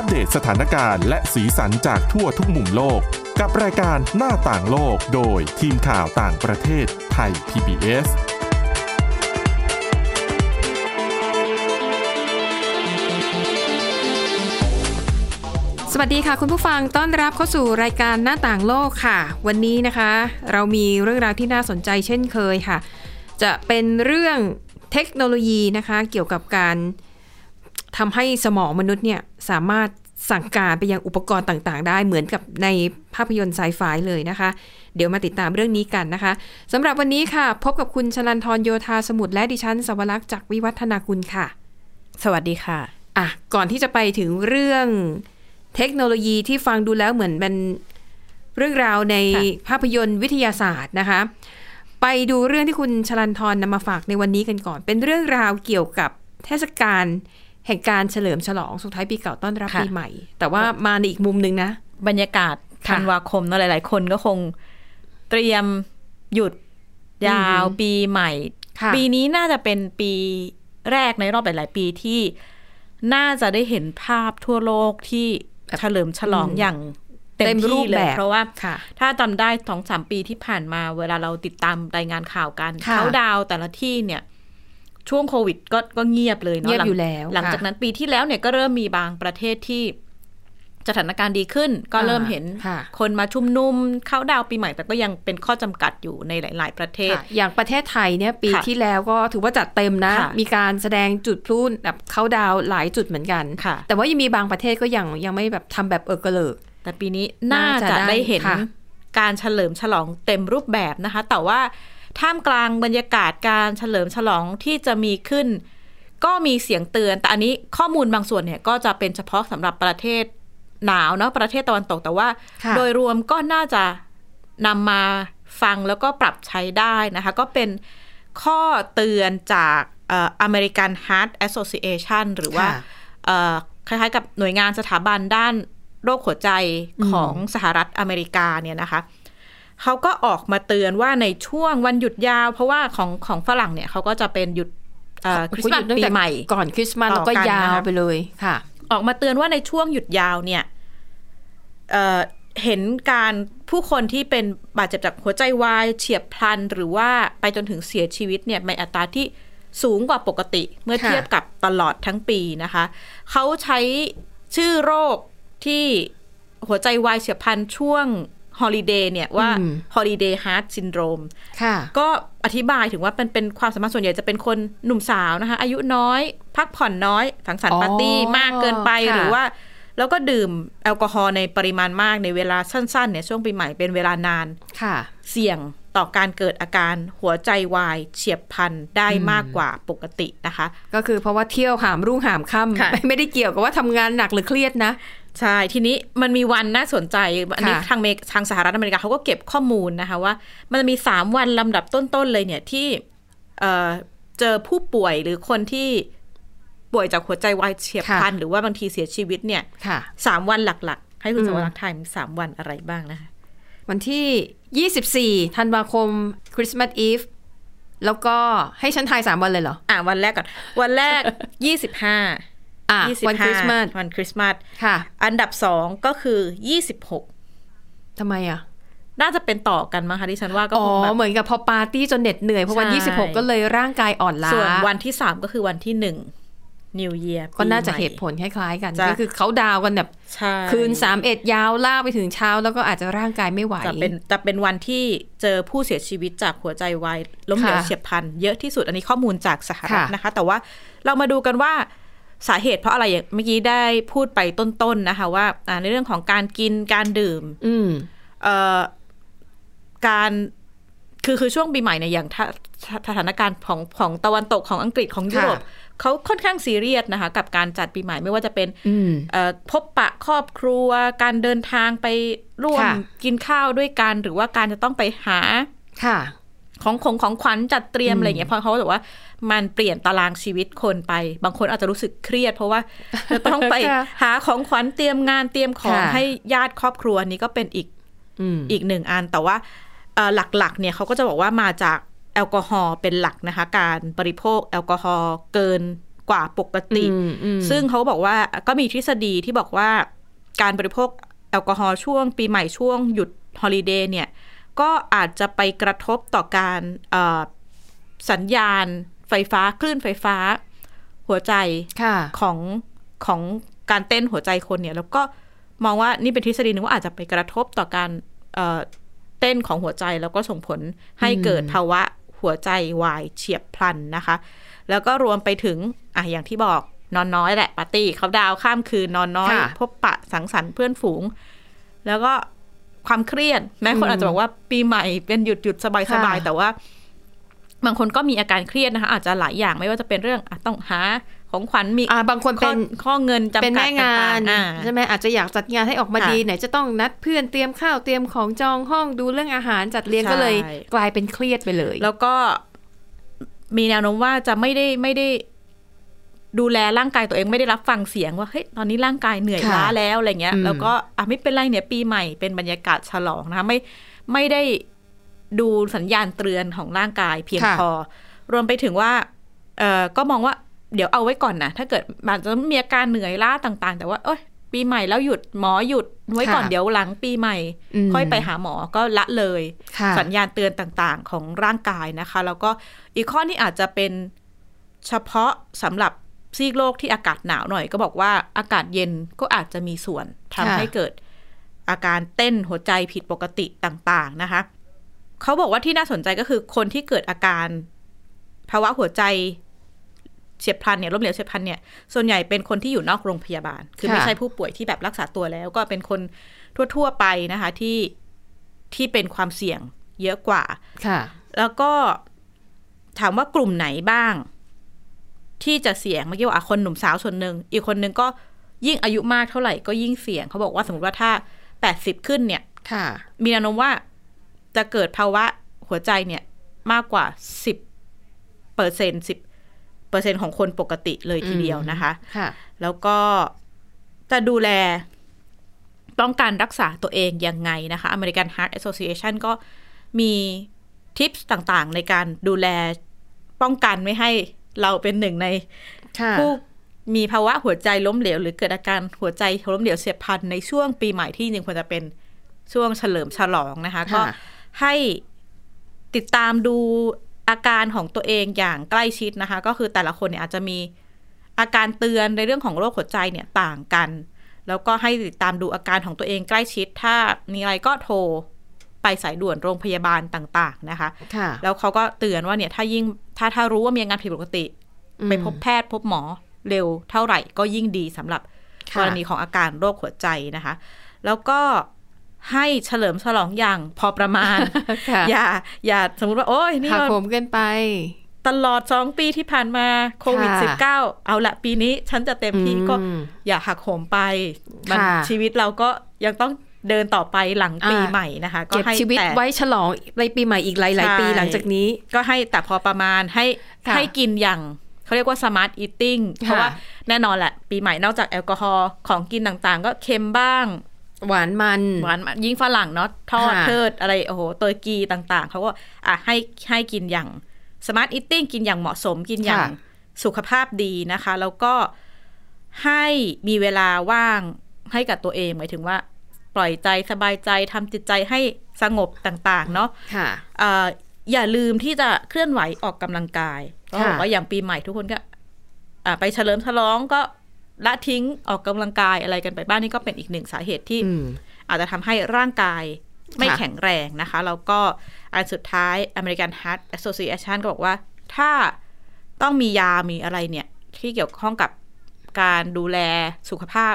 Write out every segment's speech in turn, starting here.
อัปเดตสถานการณ์และสีสันจากทั่วทุกมุมโลก กับรายการหน้าต่างโลกโดยทีมข่าวต่างประเทศไทย PBS สวัสดีค่ะคุณผู้ฟังต้อนรับเข้าสู่รายการหน้าต่างโลกค่ะ วันนี้นะคะ เรามีเรื่องราวที่น่าสนใจเช่นเคยค่ะ จะเป็นเรื่องเทคโนโลยีนะคะ เกี่ยวกับการ ทำให้สมองมนุษย์เนี่ยสามารถสั่งการไปยังอุปกรณ์ต่างๆ ได้เหมือนกับในภาพยนตร์ไซไฟเลยนะคะ เดี๋ยวมาติดตามเรื่องนี้กันนะคะสำหรับวันนี้ค่ะ พบกับคุณชลันทรโยธาสมุทรและดิฉันสวรักษ์จากวิวัฒนาคุณค่ะ สวัสดีค่ะอะ ก่อนที่จะไปถึงเรื่องเทคโนโลยีที่ฟังดูแล้วเหมือนเป็นเรื่องราวในค่ะภาพยนตร์วิทยาศาสตร์นะคะ ไปดูเรื่องที่คุณชลันทรนำมาฝากในวันนี้กันก่อน เป็นเรื่องราวเกี่ยวกับเทศกาล แห่งการเฉลิมฉลองส่งท้ายปีเก่าต้อนรับค่ะปีใหม่ แต่ว่ามาในอีกมุมหนึ่งนะ บรรยากาศค่ะธันวาคมเนอะหลาย ๆ คนก็คงเตรียมหยุดยาวอือหือปีใหม่ค่ะปีนี้น่าจะเป็นปีแรกในรอบหลาย ๆ ปีที่น่าจะได้เห็นภาพทั่วโลกที่เฉลิมฉลองอย่างเต็เต็มมรูที่ปเลแบยบเพราะว่าค่ะถ้าจำได้สองสามปีที่ผ่านมา เวลาเราติดตามรายงานข่าวกันค่ะเขาดาวน์แต่ละที่เนี่ย ช่วงโควิดก็ก็เงียบเลยเนาะเงียบหงอยู่แล้ว หลังค่ะจากนั้นปีที่แล้วเนี่ยก็เริ่มมีบางประเทศที่สถานการณ์ดีขึ้น ก็เริ่มเห็นค่ะคนมาชุมนุมเข้าดาวน์ปีใหม่ แต่ก็ยังเป็นข้อจำกัดอยู่ในหลาย ๆ ประเทศค่ะอย่างประเทศไทยเนี่ยปีค่ะที่แล้วก็ถือว่าจัดเต็มนะค่ะมีการแสดงจุดพลุแบบเขาดาวน์หลายจุดเหมือนกันค่ะแต่ว่ายังมีบางประเทศก็ยังยังไม่แบบทำแบบเออกระเลิก แต่ปีนี้น่าน่าจะจะได้ได้เห็นค่ะการเฉลิมฉลองเต็มรูปแบบนะคะ แต่ว่า ท่ามกลางบรรยากาศการเฉลิมฉลองที่จะมีขึ้น ก็มีเสียงเตือน แต่อันนี้ข้อมูลบางส่วนเนี่ยก็จะเป็นเฉพาะสำหรับประเทศหนาวเนาะประเทศตะวันตกแต่ว่าค่ะโดยรวมก็น่าจะนำมาฟังแล้วก็ปรับใช้ได้นะคะ ก็เป็นข้อเตือนจากเอ่อ American Heart Association หรือว่าค่ะเอ่อคล้ายๆกับหน่วยงานสถาบันด้านโรคหัวใจของสหรัฐอเมริกาเนี่ยนะคะ เขาก็ออกมาเตือนว่าในช่วงวันหยุดยาว เพราะว่าของของฝรั่งเนี่ยเขาก็จะเป็นหยุดเอ่อคริสต์มาสตั้งปีแต่ใหม่ ก่อนคริสต์มาสต่อแล้วก็กันยาวนะคะไปเลยค่ะ ออกมาเตือนว่าในช่วงหยุดยาวเนี่ยเอ่อเห็นการผู้คนที่เป็นบาดเจ็บจากหัวใจวายเฉียบพลัน หรือว่าไปจนถึงเสียชีวิตเนี่ยในอัตราที่สูงกว่าปกติเมื่อค่ะเทียบกับตลอดทั้งปีนะคะ เขาใช้ชื่อโรคที่หัวใจวายเฉียบพลันช่วง holiday เนี่ยว่าอืมฮอลิเดย์ฮาร์ t ซินโดรมค่ะก็อธิบายถึงว่าเป็นเป็นความสามารถส่วนใหญ่จะเป็นคนหนุ่มสาวนะคะ อายุน้อย พักผ่อนน้อยสังสรรค์ อ๋อปาร์ตี้มากเกินไปค่ะหรือว่า แล้วก็ดื่มแอลกอฮอล์ในปริมาณมากในเวลาสั้นๆเนี่ยช่วงปีใหม่เป็นเวลานานค่ะ เสี่ยงต่อการเกิดอาการหัวใจวายเฉียบพลันได้มากกว่าปกตินะคะ ก็คือเพราะว่าเที่ยวหามรุ่งหามค่ำค่ะไม่ไม่ได้เกี่ยวกับว่าทำงานหนักหรือเครียดนะ ใช่ ทีนี้มันมีวันน่าสนใจ อันนี้ค่ะทางเมกทางสหรัฐอเมริกาเขาก็เก็บข้อมูลนะคะว่า มันจะมีสามวันลำดับต้น ๆ เลยเนี่ยที่เอ่อเจอผู้ป่วยหรือคนที่ป่วยจากหัวใจวายเฉียบพลัน หรือว่าบางทีเสียชีวิตเนี่ยค่ะสามวันหลัก ๆ ให้คุณอืมสวรักษ์ทายมีสามวันอะไรบ้างนะคะ วันที่24ธันวาคมคริสต์มาสอีฟแล้วก็ให้ฉันทายสามวันเลยเหรอ อะวันแรกก่อน วันแรกยี่สิบห้าอะ ยี่สิบวันคริสต์มาสวันคริสต์มาสค่ะ อันดับสองก็คือยี่สิบหกทำไมอะ น่าจะเป็นต่อกันมั้งคะที่ฉันว่าก็อ๋อคงแบบเหมือนกับพอปาร์ตี้จนเหน็ดเหนื่อยเพราะวันใช่26 ก็เลยร่างกายอ่อนล้าส่วนวันที่สามก็คือวันที่หนึ่ง New Year ก็น่าจะปีใม่เหตุผลคล้ายๆกันจะก็คือเขาดาวกันแบบใช่คืน3เอ็ดยาวล่ากไปถึงเช้า แล้วก็อาจจะร่างกายไม่ไหวจะเป็นจะเป็นวันที่เจอผู้เสียชีวิตจากหัวใจวายล้มเหลวค่ะเฉียบพลันเยอะที่สุดอันนี้ข้อมูลจากสหรัฐค่ะนะคะ แต่ว่าเรามาดูกันว่า สาเหตุเพราะอะไรอย่างเมื่อกี้ได้พูดไปต้นๆนะคะว่าอ่าในเรื่องของการกินการดื่ม อืมเอ่อการคือคือช่วงปีใหม่เนี่ยอย่างถ้าถ้าสถานการณ์ของของตะวันตกของอังกฤษของยุโรปค่ะเขาค่อนข้างซีเรียสนะคะ กับการจัดปีใหม่ไม่ว่าจะเป็นอืมเอ่อพบปะครอบครัว การเดินทางไปร่วมค่ะกินข้าวด้วยกัน หรือว่าการจะต้องไปหาค่ะ ของของของขวัญจัดเตรียมอืมอะไรอย่างเงี้ยเพราะเขาบอกว่ามันเปลี่ยนตารางชีวิตคนไป บางคนอาจจะรู้สึกเครียด เพราะว่าจะต้องไปค่ะหาของขวัญเตรียมงานเตรียมของค่ะให้ญาติครอบครัวอันนี้ก็เป็นอีกอืมอีกหนึ่งอันแต่ว่าเอ่อหลักๆ เนี่ยเขาก็จะบอกว่ามาจากแอลกอฮอล์เป็นหลักนะคะ การบริโภคแอลกอฮอล์เกินกว่าปกติอืมอืมซึ่งเขาบอกว่าก็มีทฤษฎีที่บอกว่าการบริโภคแอลกอฮอล์ช่วงปีใหม่ช่วงหยุดฮอลิเดย์เนี่ย ก็อาจจะไปกระทบต่อการเอ่อสัญญาณไฟฟ้าคลื่นไฟฟ้า หัวใจค่ะของของการเต้นหัวใจคนเนี่ย แล้วก็มองว่านี่เป็นทฤษฎีหนึงว่าอาจจะไปกระทบต่อการเอ่อเต้นของหัวใจแล้วก็ส่งผลให้เกิดภาวะหัวใจวายเฉียบพลันนะคะ แล้วก็รวมไปถึงอะอย่างที่บอกนอนน้อยแหละปาร์ตี้เขาดาวน์ข้ามคืนนอนน้อยค่ะพบปะสังสรรค์เพื่อนฝูง แล้วก็ ความเครียดแม้คนอาจจะบอกว่าปีใหม่เป็นหยุดหยุดสบายสบายค่ะแต่ว่าบางคนก็มีอาการเครียดนะคะ อาจจะหลายอย่างไม่ว่าจะเป็นเรื่องอะต้องหาของขวัญมีอ่าบางคนข้อเป็นข้อเงินจำกัดเป็นแม่งานต่ๆอ่ใช่ไหมอาจจะอยากจัดงานให้ออกมาค่ะดีไหนจะต้องนัดเพื่อนเตรียมข้าวเตรียมของจองห้องดูเรื่องอาหารจัดเลี้ยงใช่ก็เลย กลายเป็นเครียดไปเลย แล้วก็มีแนวโน้มว่าจะไม่ได้ไม่ได้ ดูแลร่างกายตัวเองไม่ได้รับฟังเสียงว่าเฮ้ยตอนนี้ร่างกายเหนื่อยค่ะล้าแล้วอะไรเงี้ยอืมแล้วก็อะไม่เป็นไรเนี่ยปีใหม่เป็นบรรยากาศฉลองนะคะไม่ไม่ได้ดูสัญญาณเตือนของร่างกายเพียงค่ะพอ รวมไปถึงว่าเออก็มองว่าเดี๋ยวเอาไว้ก่อนนะถ้าเกิดมันจะมีอาการเหนื่อยล้าต่าง ๆ แต่ว่าเอ้ยปีใหม่แล้วหยุดหมอหยุดไว้ก่อนค่ะเดี๋ยวหลังปีใหม่อืมค่อยไปหาหมอก็ละเลยค่ะสัญญาณเตือนต่างๆ ของร่างกายนะคะ แล้วก็อีกข้อนี้อาจจะเป็นเฉพาะสำหรับ ซีกโลกที่อากาศหนาวหน่อย ก็บอกว่าอากาศเย็นก็อาจจะมีส่วนทำค่ะให้เกิดอาการเต้นหัวใจผิดปกติต่างๆนะคะ เขาบอกว่าที่น่าสนใจก็คือคนที่เกิดอาการภาวะหัวใจเฉียบพลันเนี่ยล้มเหลวเฉียบพลันเนี่ยส่วนใหญ่เป็นคนที่อยู่นอกโรงพยาบาล คือไม่ค่ะใช่ผู้ป่วยที่แบบรักษาตัวแล้ว ก็เป็นคนทั่ว ๆ ไปนะคะที่ที่เป็นความเสี่ยงเยอะกว่า ค่ะ แล้วก็ถามว่ากลุ่มไหนบ้าง ที่จะเสี่ยงเมื่อกี้ว่าอะคนหนุ่มสาวส่วนหนึ่งอีกคนหนึ่งก็ยิ่งอายุมากเท่าไหร่ก็ยิ่งเสี่ยงเขาบอกว่าสมมติว่าถ้าแปดสิบขึ้นเนี่ย ค่ะ มีแนวโน้มว่าจะเกิดภาวะหัวใจเนี่ยมากกว่าสิบเปอร์เซ็นสิบเปอร์เซ็นของคนปกติเลยทีเดียวนะคะค่ะ แล้วก็จะดูแลป้องกันรักษาตัวเองยังไงนะคะ American Heart Association ก็มีทิปส์ต่างๆ ในการดูแลป้องกันไม่ให้ เราเป็นหนึ่งในค่ะผู้มีภาวะหัวใจล้มเหลว หรือเกิดอาการหัวใจล้มเหลวเสียบพลันในช่วงปีใหม่ที่จริงควรจะเป็นช่วงเฉลิมฉลองนะคะ ก็ค่ะให้ติดตามดูอาการของตัวเองอย่างใกล้ชิดนะคะ ก็คือแต่ละคนเนี่ยอาจจะมีอาการเตือนในเรื่องของโรคหัวใจเนี่ยต่างกัน แล้วก็ให้ติดตามดูอาการของตัวเองใกล้ชิด ถ้ามีอะไรก็โทรไป สายด่วนโรงพยาบาลต่าง ๆ นะคะค่ะแล้วเขาก็เตือนว่าเนี่ยถ้ายิ่งถ้าถ้ารู้ว่ามีอาการผิดปกติอืมไปพบแพทย์พบหมอเร็วเท่าไหร่ก็ยิ่งดีสำหรับค่ะกรณีของอาการโรคหัวใจนะคะ แล้วก็ให้เฉลิมฉลองอย่างพอประมาณค่ะอย่า อย่าสมมุติว่า โอ้ยนี่หักมันโหมเกินไป ตลอดสองปีที่ผ่านมาโควิดค่ะ19 เอาละปีนี้ฉันจะเต็มที่ก็อืมอย่าหักโหมไปมันค่ะชีวิตเราก็ยังต้อง เดินต่อไปหลังปีอ่าใหม่นะคะ ก็เก็บให้ชีวิตแต่ไว้ฉลองในปีใหม่อีกหลายใช่ๆปีหลังจากนี้ ก็ให้แต่พอประมาณให้ค่ะให้กินอย่างเขาเรียกว่า smart eating เพราะว่าแน่นอนแหละ ปีใหม่นอกจากแอลกอฮอล์ของกินต่างๆ ก็เค็มบ้าง หวานมันหวานยิ่งฝรั่งเนาะทอดเทิดค่ะอะไรโอ้โห turkey ต่างๆเขาก็อะให้ให้กินอย่าง smart eating กินอย่างเหมาะสมกินอย่างสุขภาพดีนะคะ แล้วก็ให้มีเวลาว่างให้กับตัวเองหมายถึงว่าป ล่อยใจสบายใจทำจิตใจให้สงบต่าง ๆ เนาะค่ะเอ่ออย่าลืมที่จะเคลื่อนไหวออกกำลังกายก็ค่ะบอกว่าอย่างปีใหม่ทุกคนก็อ่าไปเฉลิมฉลองก็ละทิ้งออกกำลังกายอะไรกันไปบ้างนี่ก็เป็นอีกหนึ่งสาเหตุที่อืมอาจจะทำให้ร่างกายไม่ค่ะแข็งแรงนะคะ แล้วก็อันสุดท้าย American Heart Association ก็บอกว่า ถ้าต้องมียามีอะไรเนี่ย ที่เกี่ยวข้องกับการดูแลสุขภาพ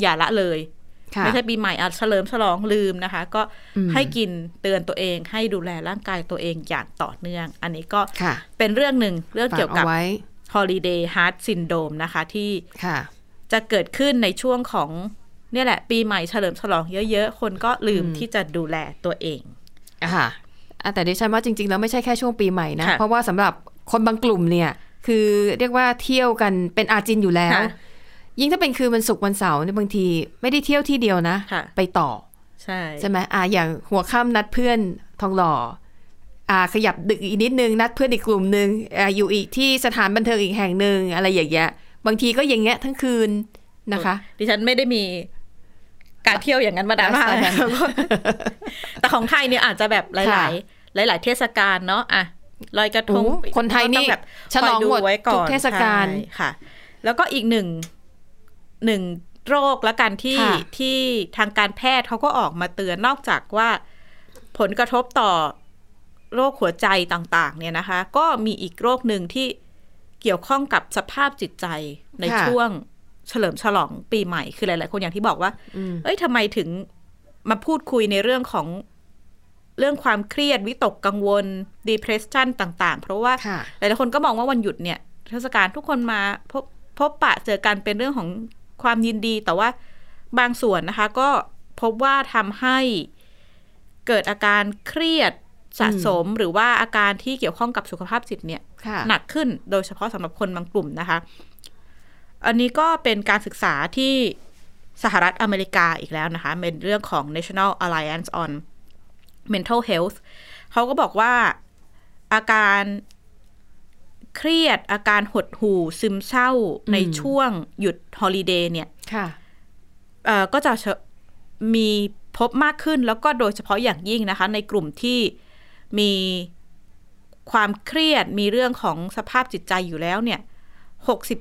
อย่าละเลยค่ะ ไม่ใช่ปีใหม่อาจเฉลิมฉลองลืมนะคะ ก็อืมให้กินเตือนตัวเองให้ดูแลร่างกายตัวเองอย่างต่อเนื่อง อันนี้ก็ค่ะเป็นเรื่องหนึ่งเรื่องฝากเกี่ยวกับเอาไว้ holiday heart syndrome นะคะที่ค่ะจะเกิดขึ้นในช่วงของเนี่ยแหละ ปีใหม่เฉลิมฉลองเยอะๆ คนก็ลืมอืมที่จะดูแลตัวเองค่ะอะแต่ดิฉันว่าจริงๆ แล้วไม่ใช่แค่ช่วงปีใหม่นะค่ะเพราะว่าสำหรับคนบางกลุ่มเนี่ย คือเรียกว่าเที่ยวกันเป็นอาจินอยู่แล้วค่ะ ยิ่งถ้าเป็นคืนวันศุกร์วันเสาร์เนี่ยบางทีไม่ได้เที่ยวที่เดียวนะค่ะไปต่อ ใช่ใช่ไหมอะอย่างหัวค่ำนัดเพื่อนทองหล่ออ่าขยับดึกอีกนิดนึงนัดเพื่อนอีกกลุ่มหนึ่งอ่าอยู่อีกที่สถานบันเทิงอีกแห่งหนึ่งอะไรอย่างเงี้ยบางทีก็อย่างเงี้ยทั้งคืนนะคะ ดิฉันไม่ได้มีการเที่ยวอย่างนั้นมานานมากไลฟ์สไตล์นั้นแต่ของไทยเนี่ยอาจจะแบบหลายค่ะๆหลาย ๆ เทศกาลเนาะอะลอยกระทงโอ้คนไทยนี่ก็ต้องแบบฉลองหมดคยไว้ก่อนทุกเทศกาลใช่ค่ะ แล้วก็อีกหนึ่ง หนึ่งโรคละกันที่ค่ะที่ทางการแพทย์เขาก็ออกมาเตือนนอกจากว่าผลกระทบต่อโรคหัวใจต่าง ๆ เนี่ยนะคะ ก็มีอีกโรคหนึ่งที่เกี่ยวข้องกับสภาพจิตใจในค่ะช่วงเฉลิมฉลองปีใหม่คือหลายๆคนอย่างที่บอกว่าอืมเอ้ยทำไมถึงมาพูดคุยในเรื่องของเรื่องความเครียดวิตกกังวล depression ต่าง ๆ เพราะว่าค่ะหลายๆคนก็มองว่าวันหยุดเนี่ยเทศกาลทุกคนมาพบพบปะเจอกันเป็นเรื่องของ ความยินดี แต่ว่าบางส่วนนะคะ ก็พบว่าทำให้เกิดอาการเครียดสะสมหรือว่าอาการที่เกี่ยวข้องกับสุขภาพจิตเนี่ยค่ะหนักขึ้นโดยเฉพาะสำหรับคนบางกลุ่มนะคะ อันนี้ก็เป็นการศึกษาที่สหรัฐอเมริกาอีกแล้วนะคะ เป็นเรื่องของ National Alliance on Mental Health เขาก็บอกว่าอาการ เครียดอาการหดหู่ซึมเศร้าในช่วงหยุดฮอลิเดย์เนี่ยค่ะเอ่อก็จะเชมีพบมากขึ้นแล้วก็โดยเฉพาะอย่างยิ่งนะคะ ในกลุ่มที่มีความเครียดมีเรื่องของสภาพจิตใจอยู่แล้วเนี่ย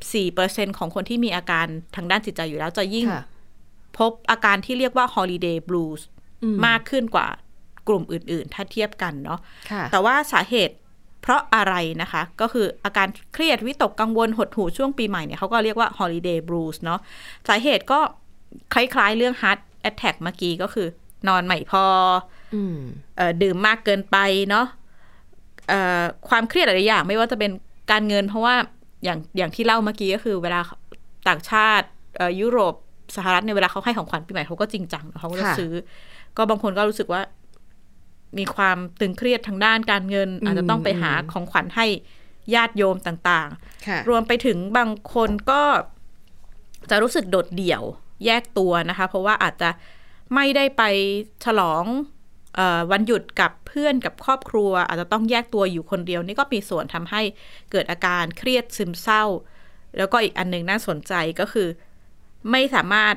64%ของคนที่มีอาการทางด้านจิตใจอยู่แล้วจะยิ่งค่ะพบอาการที่เรียกว่า holiday blues อืมมากขึ้นกว่ากลุ่มอื่น ๆ ถ้าเทียบกันเนาะค่ะแต่ว่าสาเหตุ เพราะอะไรนะคะ ก็คืออาการเครียดวิตกกังวลหดหู่ช่วงปีใหม่เนี่ยเขาก็เรียกว่า holiday blues เนาะสาเหตุก็คล้ายๆเรื่อง heart attack เมื่อกี้ก็คือ นอนไม่พออืมเออดื่มมากเกินไปเนาะเอ่อความเครียดหลายๆอย่าง ไม่ว่าจะเป็นการเงิน เพราะว่าอย่างอย่างที่เล่าเมื่อกี้ก็คือ เวลาต่างชาติเอ่อยุโรปสหรัฐในยเวลาเขาให้ของขวัญปีใหม่เขาก็จริงจังเขาก็จะค่ะซื้อ ก็บางคนก็รู้สึกว่า มีความตึงเครียดทางด้านการเงิน อาจจะต้องไปหาของขวัญให้ญาติโยมต่างค่ะๆรวมไปถึงบางคนก็จะรู้สึกโดดเดี่ยวแยกตัวนะคะ เพราะว่าอาจจะไม่ได้ไปฉลองเออวันหยุดกับเพื่อนกับครอบครัว อาจจะต้องแยกตัวอยู่คนเดียว นี่ก็มีส่วนทำให้เกิดอาการเครียดซึมเศร้า แล้วก็อีกอันหนึ่งน่าสนใจก็คือ ไม่สามารถ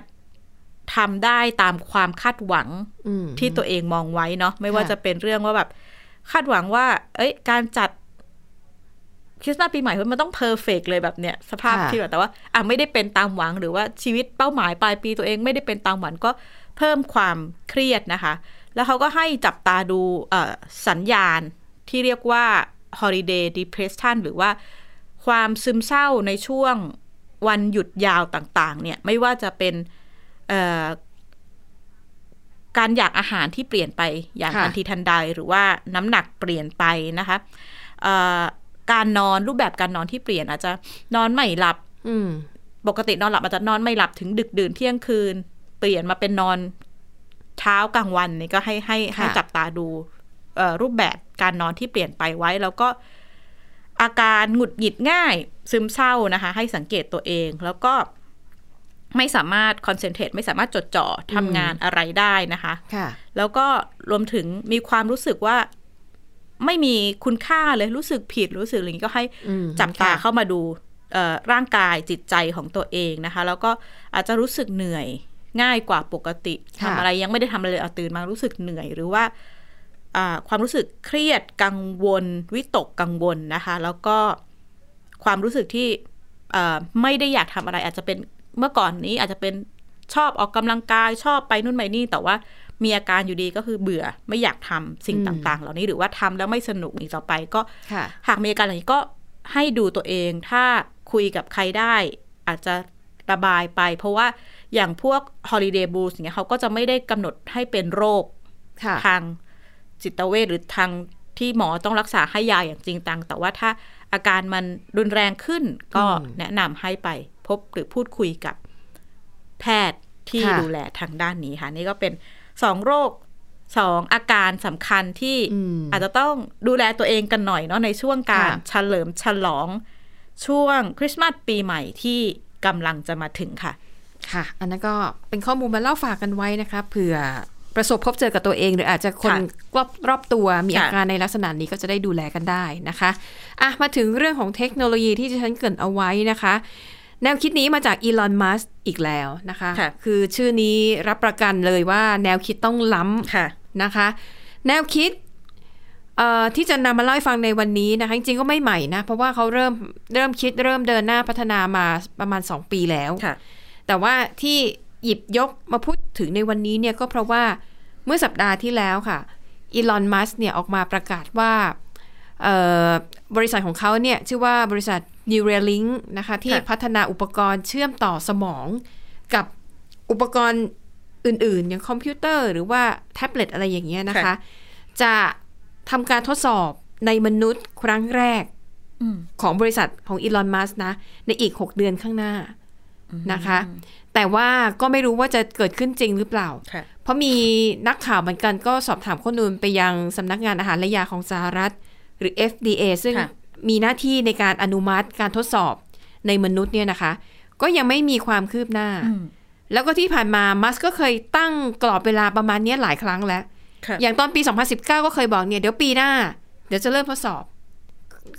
ทำได้ตามความคาดหวังอืมที่ตัวเองมองไว้เนาะไม่ว่าค่ะจะเป็นเรื่องว่าแบบ คาดหวังว่า เอ้ย การจัดคริสต์มาสปีใหม่เฮ้ยมันต้อง perfect เลยแบบเนี้ยสภาพค่ะที่แบบแต่ว่าอะไม่ได้เป็นตามหวังหรือว่าชีวิตเป้าหมายปลายปีตัวเองไม่ได้เป็นตามหวังก็เพิ่มความเครียดนะคะ แล้วเขาก็ให้จับตาดูเอ่อสัญญาณที่เรียกว่า holiday depression หรือว่าความซึมเศร้าในช่วงวันหยุดยาวต่าง ๆ เนี่ย ไม่ว่าจะเป็นเอ่อ การอยากอาหารที่เปลี่ยนไปอย่างค่ะทันทีทันใดหรือว่าน้ำหนักเปลี่ยนไปนะคะเอ่อการนอนรูปแบบการนอนที่เปลี่ยนอาจจะนอนไม่หลับอืมปกตินอนหลับอาจจะนอนไม่หลับถึงดึกดื่นเที่ยงคืน เปลี่ยนมาเป็นนอนเช้ากลางวันนี่ก็ให้ให้ให้ค่ะจับตาดูเอ่อรูปแบบการนอนที่เปลี่ยนไปไว้ แล้วก็อาการหงุดหงิดง่าย ซึมเศร้านะคะ ให้สังเกตตัวเองแล้วก็ ไม่สามารถคอนเซนเทรตไม่สามารถจดจ่อทำงานอะไรได้นะคะค่ะแล้วก็รวมถึงมีความรู้สึกว่าไม่มีคุณค่าเลยรู้สึกผิดรู้สึกอะไรอย่างนี้ก็ให้อืมจับตาค่ะเข้ามาดูเอ่อร่างกายจิตใจของตัวเองนะคะ แล้วก็อาจจะรู้สึกเหนื่อยง่ายกว่าปกติค่ะทำอะไรยังไม่ได้ทำอะไรเลยเอาตื่นมารู้สึกเหนื่อยหรือว่าอ่าความรู้สึกเครียดกังวล วิตกกังวลนะคะ แล้วก็ความรู้สึกที่เอ่อไม่ได้อยากทำอะไรอาจจะเป็น เมื่อก่อนนี้อาจจะเป็นชอบออกกำลังกายชอบไปนู่นไปนี่ แต่ว่ามีอาการอยู่ดีก็คือเบื่อไม่อยากทำสิ่งอืมต่าง ๆ เหล่านี้หรือว่าทำแล้วไม่สนุกอีกต่อไปก็ค่ะหากมีอาการอย่างนี้ก็ให้ดูตัวเองถ้าคุยกับใครได้ อาจจะระบายไป เพราะว่าอย่างพวก holiday blues อย่างเงี้ยเขาก็จะไม่ได้กำหนดให้เป็นโรคค่ะทางจิตเวชหรือทางที่หมอต้องรักษาให้ยาอย่างจริงจังแต่ว่าถ้าอาการมันรุนแรงขึ้นก็อืมแนะนำให้ไป พบหรือพูดคุยกับแพทย์ที่ค่ะดูแลทางด้านนี้ค่ะ นี่ก็เป็นสองโรคสองอาการสำคัญที่อืมอาจจะต้องดูแลตัวเองกันหน่อยเนาะในช่วงการค่ะเฉลิมฉลอง ช่วงคริสต์มาสปีใหม่ที่กำลังจะมาถึงค่ะ ค่ะ อันนั้นก็เป็นข้อมูลมาเล่าฝากกันไว้นะคะเผื่อประสบพบเจอกับตัวเองหรืออาจจะคนค่ะรอบรอบตัวมีค่ะอาการในลักษณะนี้ก็จะได้ดูแลกันได้นะคะอะมาถึงเรื่องของเทคโนโลยีที่ดิฉันเกรินเอาไว้นะคะ แนวคิดนี้มาจากอีลอนมัสอีกแล้วนะคะค่ะคือชื่อนี้รับประกันเลยว่าแนวคิดต้องล้ำค่ะนะคะ แนวคิดเอ่อที่จะนำมาเล่าให้ฟังในวันนี้นะคะ จริงๆก็ไม่ใหม่นะ เพราะว่าเขาเริ่มเริ่มคิดเริ่มเดินหน้าพัฒนามาประมาณ 2 ปีแล้วค่ะแต่ว่าที่หยิบยกมาพูดถึงในวันนี้เนี่ยก็เพราะว่าเมื่อสัปดาห์ที่แล้วค่ะอีลอนมัสเนี่ยออกมาประกาศว่าเอ่อบริษัทของเขาเนี่ยชื่อว่าบริษัท Neuralink นะคะที่ค่ะพัฒนาอุปกรณ์เชื่อมต่อสมองกับอุปกรณ์อื่น ๆ อย่างคอมพิวเตอร์หรือว่าแท็บเล็ตอะไรอย่างเงี้ยนะคะค่ะจะทำการทดสอบในมนุษย์ครั้งแรกอืมของบริษัทของอีลอนมัสนะ ในอีก 6 เดือนข้างหน้านะคะ แต่ว่าก็ไม่รู้ว่าจะเกิดขึ้นจริงหรือเปล่าค่ะเพราะมีนักข่าวเหมือนกันก็สอบถามข้อมูลไปยังสำนักงานอาหารและยาของสหรัฐ หรือ FDA ซึ่งค่ะ มีหน้าที่ในการอนุมัติการทดสอบในมนุษย์เนี่ยนะคะ ก็ยังไม่มีความคืบหน้าอืมแล้วก็ที่ผ่านมามัสก็เคยตั้งกรอบเวลาประมาณเนี้ยหลายครั้งแล้วค่ะอย่างตอนปี 2019 ก็เคยบอกเนี่ยเดี๋ยวปีหน้า เดี๋ยวจะเริ่มทดสอบ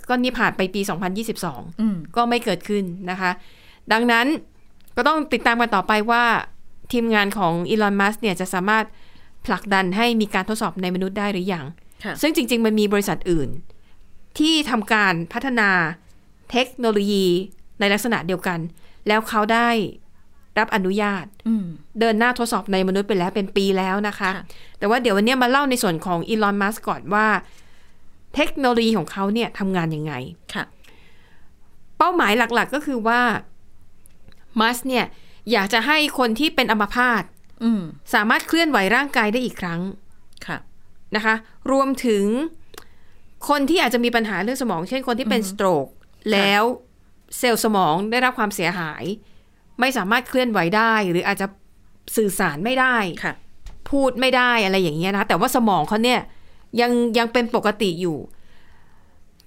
ก็นี่ผ่านไปปี 2022อืมก็ไม่เกิดขึ้นนะคะ ดังนั้นก็ต้องติดตามกันต่อไปว่าทีมงานของอีลอน มัสเนี่ยจะสามารถผลักดันให้มีการทดสอบในมนุษย์ได้หรือยังค่ะซึ่งจริง ๆ มันมีบริษัทอื่น ที่ทำการพัฒนาเทคโนโลยีในลักษณะเดียวกัน แล้วเขาได้รับอนุญาตอืมเดินหน้าทดสอบในมนุษย์ไปแล้วเป็นปีแล้วนะคะค่ะแต่ว่าเดี๋ยววันนี้มาเล่าในส่วนของอีลอนมัสก่อนว่า เทคโนโลยีของเขาเนี่ยทำงานยังไงค่ะเป้าหมายหลักๆก็คือว่ามัสเนี่ยอยากจะให้คนที่เป็นอัมพาตอืมสามารถเคลื่อนไหวร่างกายได้อีกครั้ง ค่ะ นะคะ รวมถึง คนที่อาจจะมีปัญหาเรื่องสมอง เช่นคนที่เป็นสโตรกแล้วเซลล์สมองได้รับความเสียหาย ไม่สามารถเคลื่อนไหวได้ หรืออาจจะสื่อสารไม่ได้ค่ะพูดไม่ได้อะไรอย่างเงี้ยนะแต่ว่าสมองเขาเนี่ยยังยังเป็นปกติอยู่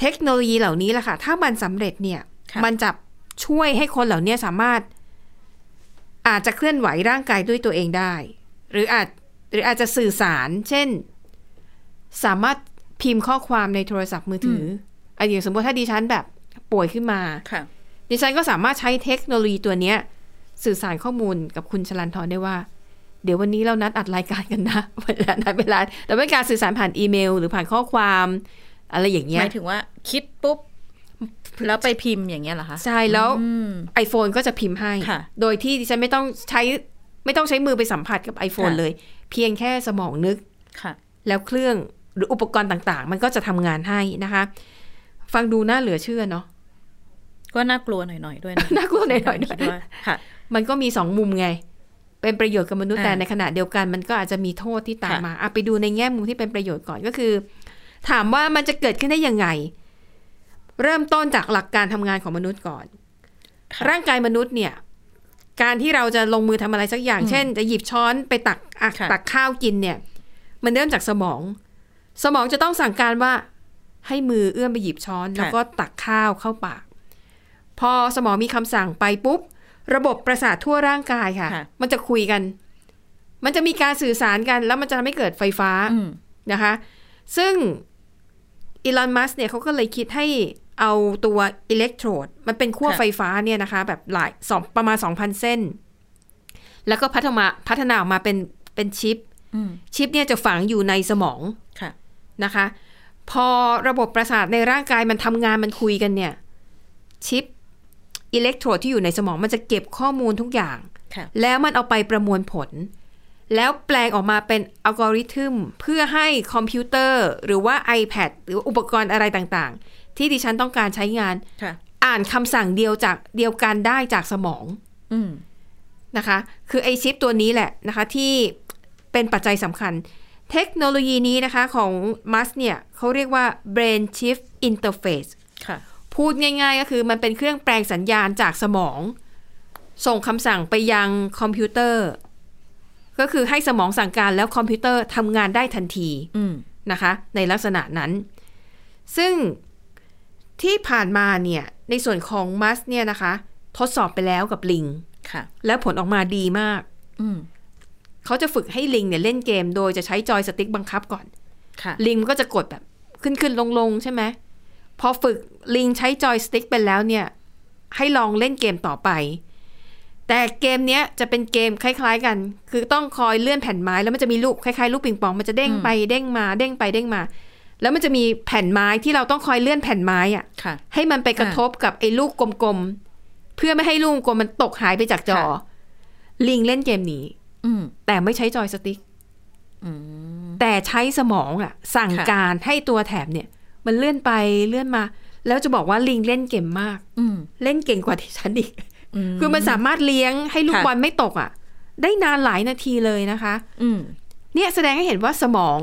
เทคโนโลยีเหล่านี้แหละค่ะ ถ้ามันสำเร็จเนี่ยค่ะมันจะช่วยให้คนเหล่านี้สามารถ อาจจะเคลื่อนไหวร่างกายด้วยตัวเองได้ หรืออาจหรืออาจจะสื่อสาร เช่น สามารถ พิมพ์ข้อความในโทรศัพท์มือถือออนอย่างสมมติถ้าดิฉันแบบป่วยขึ้นมาค่ะ ดิฉันก็สามารถใช้เทคโนโลยีตัวเนี้ย สื่อสารข้อมูลกับคุณชลันทรได้ว่า เดี๋ยววันนี้เรานัดอัดรายการกันนะเวลานัดเวลา แต่เป็นการสื่อสารผ่านอีเมล หรือผ่านข้อความ อะไรอย่างเงี้หยมายถึงว่าคิดปุ๊บแล้วไปพิมพ์อย่างเงี้ยเหรอคะ ใช่แล้วอืม iPhone ก็จะพิมพ์ให้ค่ะโดยที่ดิฉันไม่ต้องใช้ไม่ต้องใช้มือไปสัมผัสกับ iPhone ค่ะเลย เพียงแค่สมองนึกค่ะแล้วเครื่อง หรืออุปกรณ์ต่างๆ มันก็จะทำงานให้นะคะ ฟังดูน่าเหลือเชื่อเนาะก็น่ากลัวหน่อยๆด้วยนะน่ากลัวหน่อยๆด้วยคิดว่าค่ะ มันก็มีสองมุมไง เป็นประโยชน์กับมนุษย์อ่าแต่ในขณะเดียวกันมันก็อาจจะมีโทษที่ตามค่ะมาอะไปดูในแง่มุมที่เป็นประโยชน์ก่อนก็คือ ถามว่ามันจะเกิดขึ้นได้ยังไง เริ่มต้นจากหลักการทำงานของมนุษย์ก่อนค่ะร่างกายมนุษย์เนี่ย การที่เราจะลงมือทำอะไรสักอย่าง เช่น จะหยิบช้อนไปตักอะค่ะตักข้าวกินเนี่ย มันเริ่มจากสมอง สมองจะต้องสั่งการว่า ให้มือเอื้อมไปหยิบช้อน แล้วก็ตักข้าวเข้าปาก พอสมองมีคำสั่งไปปุ๊บ ระบบประสาททั่วร่างกายค่ะค่ะมันจะคุยกัน มันจะมีการสื่อสารกัน แล้วมันจะทำให้เกิดไฟฟ้าอืมนะคะ ซึ่งอีลอนมัสเนี่ยเขาก็เลยคิดให้เอาตัวอิเล็กโทรด มันเป็นขั้วค่ะไฟฟ้าเนี่ยนะคะ แบบหลายสองประมาณ2,000เส้น แล้วก็พัฒนาพัฒนาออกมาเป็นเป็นชิปอืมชิปเนี่ยจะฝังอยู่ในสมองค่ะ นะคะ พอระบบประสาทในร่างกายมันทำงานมันคุยกันเนี่ย ชิปอิเล็กโทรดที่อยู่ในสมองมันจะเก็บข้อมูลทุกอย่างค่ะแล้วมันเอาไปประมวลผล แล้วแปลงออกมาเป็นอัลกอริทึมเพื่อให้คอมพิวเตอร์ หรือว่า iPad หรืออุปกรณ์อะไรต่างๆ ที่ดิฉันต้องการใช้งานค่ะอ่านคำสั่งเดียวจากเดียวกันได้จากสมองอืมนะคะ คือไอชิปตัวนี้แหละนะคะที่เป็นปัจจัยสำคัญ เทคโนโลยีนี้นะคะของมัสก์เนี่ยเขาเรียกว่า brain chip interface ค่ะพูดง่ายๆก็คือมันเป็นเครื่องแปลงสัญญาณจากสมอง ส่งคำสั่งไปยังคอมพิวเตอร์ ก็คือให้สมองสั่งการแล้วคอมพิวเตอร์ทำงานได้ทันทีอืมนะคะ ในลักษณะนั้น ซึ่งที่ผ่านมาเนี่ย ในส่วนของมัสก์เนี่ยนะคะ ทดสอบไปแล้วกับลิง ค่ะ แล้วผลออกมาดีมาก อืม เขาจะฝึกให้ลิงเนี่ยเล่นเกม โดยจะใช้จอยสติ๊กบังคับก่อนค่ะลิงมันก็จะกดแบบขึ้นขึ้นลงลงใช่ไหมพอฝึกลิงใช้จอยสติ๊กไปแล้วเนี่ย ให้ลองเล่นเกมต่อไป แต่เกมเนี้ยจะเป็นเกมคล้าย ๆ กัน คือต้องคอยเลื่อนแผ่นไม้แล้วมันจะมีลูกคล้ายๆลูกปิงปองมันจะเด้งไปเด้งมาเด้งไปเด้งมา แล้วมันจะมีแผ่นไม้ที่เราต้องคอยเลื่อนแผ่นไม้อะค่ะให้มันไปกระทบกับไอ้ลูกกลมๆเพื่อไม่ให้ลูกกลมมันตกหายไปจากจอค่ะลิงเล่นเกมนี้อืม แต่ไม่ใช้จอยสติ๊กอืมแต่ใช้สมองอะสั่งค่ะการให้ตัวแถบเนี่ย มันเลื่อนไปเลื่อนมา แล้วจะบอกว่าลิงเล่นเก่งมากอืมเล่นเก่งกว่าที่ฉันอีกอืมคือมันสามารถเลี้ยงให้ลูกค่ะบอลไม่ตกอะได้นานหลายนาทีเลยนะคะอืมเนี่ยแสดงให้เห็นว่าสมอง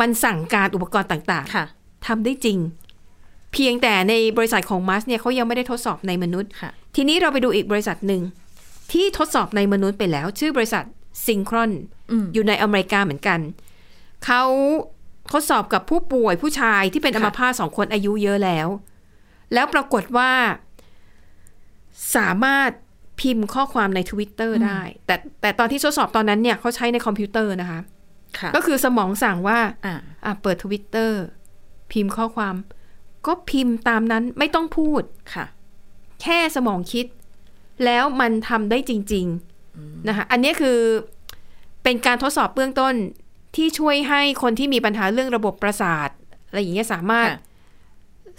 มันสั่งการอุปกรณ์ต่างค่ะๆทำได้จริง เพียงแต่ในบริษัทของมัสก์เนี่ยเขายังไม่ได้ทดสอบในมนุษย์ค่ะทีนี้เราไปดูอีกบริษัทหนึ่ง ที่ทดสอบในมนุษย์ไปแล้ว ชื่อบริษัท Synchron อืมอยู่ในอเมริกาเหมือนกัน เขาทดสอบกับผู้ป่วยผู้ชายที่เป็นอัมพาตค่ะสองคนอายุเยอะแล้ว แล้วปรากฏว่า สามารถพิมพ์ข้อความใน Twitter ได้ แต่แต่ตอนที่ทดสอบตอนนั้นเนี่ยเขาใช้ในคอมพิวเตอร์นะคะค่ะก็คือสมองสั่งว่าอ่าอะเปิด Twitter พิมพ์ข้อความ ก็พิมพ์ตามนั้นไม่ต้องพูดค่ะ แค่สมองคิด แล้วมันทำได้จริง ๆนะคะอันนี้คือเป็นการทดสอบเบื้องต้นที่ช่วยให้คนที่มีปัญหาเรื่องระบบประสาทอะไรอย่างเงี้ยสามารถค่ะ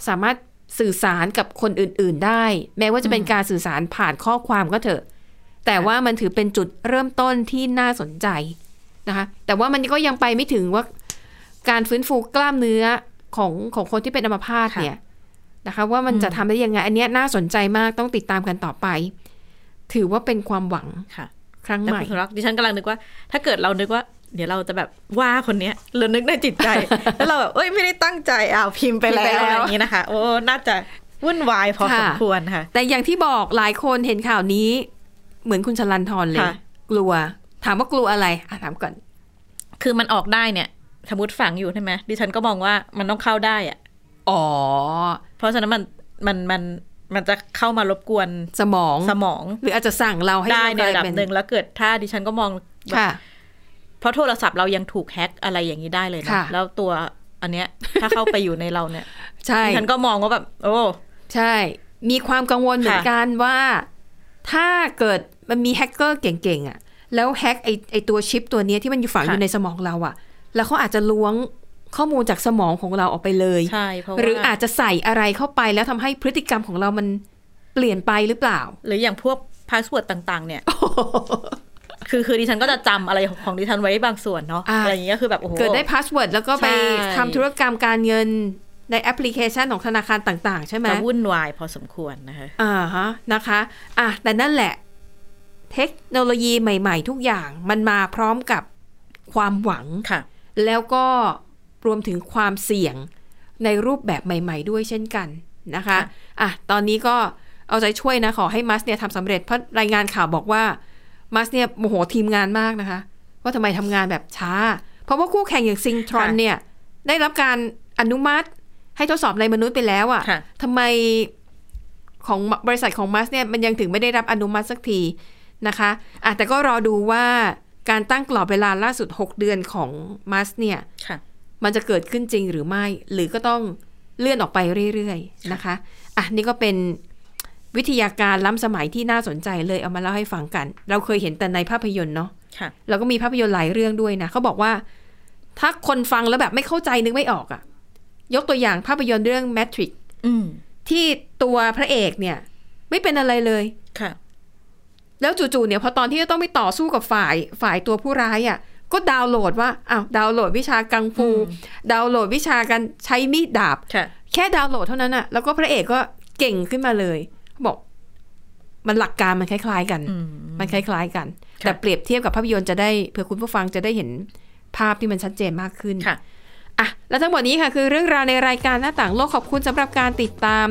สามารถสื่อสารกับคนอื่น ๆ ได้ แม้ว่าจะเป็นการสื่อสารผ่านข้อความก็เถอะ แต่ว่ามันถือเป็นจุดเริ่มต้นที่น่าสนใจนะคะ แต่ว่ามันก็ยังไปไม่ถึงว่าการฟื้นฟูกล้ามเนื้อของของคนที่เป็นอัมพาตค่ะเนี่ยนะคะ ว่ามันจะทำได้ยังไง อันเนี้ยน่าสนใจมากต้องติดตามกันต่อไป ถือว่าเป็นความหวังค่ะครั้งแต่ใหม่คุณสุรักษ์ดิฉันกำลังนึกว่า ถ้าเกิดเรานึกว่า เดี๋ยวเราจะแบบว่าคนเนี้ยเรานึกในจิตใจ แล้วเราแบบเอ้ยไม่ได้ตั้งใจอ้าวพิมพ์ไปพิมพ์แล้ไปวแล้วอะไรอย่างนี้นะคะ โอ้น่าจะวุ่นวายพอค่ะสมควรค่ะ แต่อย่างที่บอกหลายคนเห็นข่าวนี้ เหมือนคุณชลันทรเลยค่ะกลัว ถามว่ากลัวอะไรอะถามก่อน คือมันออกได้เนี่ยสมมติฝังอยู่ใช่ไหมดิฉันก็มองว่ามันต้องเข้าได้อะอ๋อ เพราะฉะนั้นมันมันมัน มันจะเข้ามารบกวนสมองสมอง หรืออาจจะสั่งเราให้ได้เราในกลายระดับเป็นหนึ่งแล้วเกิดถ้าดิฉันก็มองแบบค่ะ เพราะโทรศัพท์เรายังถูกแฮ็กอะไรอย่างนี้ได้เลยนะค่ะแล้วตัวอันเนี้ย ถ้าเข้าไปอยู่ในเราเนี่ย ใช่ดิฉันก็มองว่าแบบ โอ้ ใช่ มีความกังวลเหมือนค่ะกันว่า ถ้าเกิดมันมีแฮกเกอร์เก่งๆอะ แล้วแฮกไอไอตัวชิปตัวเนี้ยที่มันอยู่ฝังอยู่ในสมองเราอะ แล้วเขาอาจจะล้วง ข้อมูลจากสมองของเราออกไปเลยใช่เพราะว่าหรืออาจจะใส่อะไรเข้าไปแล้วทำให้พฤติกรรมของเรามันเปลี่ยนไปหรือเปล่า หรืออย่างพวก password ต่าง ๆ เนี่ยคือคือดิฉันก็จะจำอะไรของดิฉันไว้บางส่วนเนาะอ่าอะไรอย่างเงี้ยคือแบบโอ้โหเกิดได้พาสเวิร์ดแล้วก็ไปใช่ทำธุรกรรมการเงินในแอปพลิเคชันของธนาคารต่าง ๆ ใช่ไหมจะวุ่นวายพอสมควรนะคะอ่าฮะนะคะอะแต่นั่นแหละ เทคโนโลยีใหม่ ๆ ทุกอย่างมันมาพร้อมกับความหวังค่ะ แล้วก็ รวมถึงความเสี่ยงในรูปแบบใหม่ ๆ ด้วยเช่นกันนะคะค่ะอะตอนนี้ก็เอาใจช่วยนะ ขอให้มัสเนี่ยทำสำเร็จเพราะรายงานข่าวบอกว่ามัสเนี่ยโมโหทีมงานมากนะคะ ว่าทำไมทำงานแบบช้า เพราะว่าคู่แข่งอย่างซิงทรอนเนี่ยได้รับการอนุมัติให้ทดสอบในมนุษย์ไปแล้วอะค่ะทำไมของบริษัทของมัสเนี่ยมันยังถึงไม่ได้รับอนุมัติสักทีนะคะอะแต่ก็รอดูว่าการตั้งกรอบเวลาล่าสุด 6 เดือนของมัสเนี่ยค่ะ มันจะเกิดขึ้นจริงหรือไม่ หรือก็ต้องเลื่อนออกไปเรื่อยๆนะคะ อะนี่ก็เป็นวิทยาการล้ำสมัยที่น่าสนใจเลยเอามาเล่าให้ฟังกัน เราเคยเห็นแต่ในภาพยนตร์เนาะค่ะแล้วก็มีภาพยนตร์หลายเรื่องด้วยนะเขาบอกว่า ถ้าคนฟังแล้วแบบไม่เข้าใจนึกไม่ออกอะยกตัวอย่างภาพยนตร์เรื่อง Matrix อืมที่ตัวพระเอกเนี่ย ไม่เป็นอะไรเลยค่ะ แล้วจู่ๆเนี่ยพอตอนที่จะต้องไปต่อสู้กับฝ่ายฝ่ายตัวผู้ร้ายอะ่ะ ก็ดาวน์โหลดว่าอ้าวดาวน์โหลดวิชากังฟูอืมดาวน์โหลดวิชาการใช้มีดดาบค่ะแค่ดาวน์โหลดเท่านั้นอะแล้วก็พระเอกก็เก่งขึ้นมาเลย บอก มันหลักการมันคล้าย ๆ กันอืมมันคล้าย ๆ กันค่ะแต่เปรียบเทียบกับภาพยนตร์จะได้เผื่อคุณผู้ฟังจะได้เห็นภาพที่มันชัดเจนมากขึ้นค่ะอะ และทั้งหมดนี้ค่ะคือเรื่องราวในรายการหน้าต่างโลกขอบคุณสำหรับการติดตาม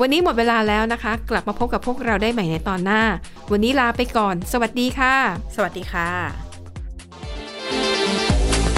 วันนี้หมดเวลาแล้วนะคะ กลับมาพบกับพวกเราได้ใหม่ในตอนหน้า วันนี้ลาไปก่อน สวัสดีค่ะ สวัสดีค่ะ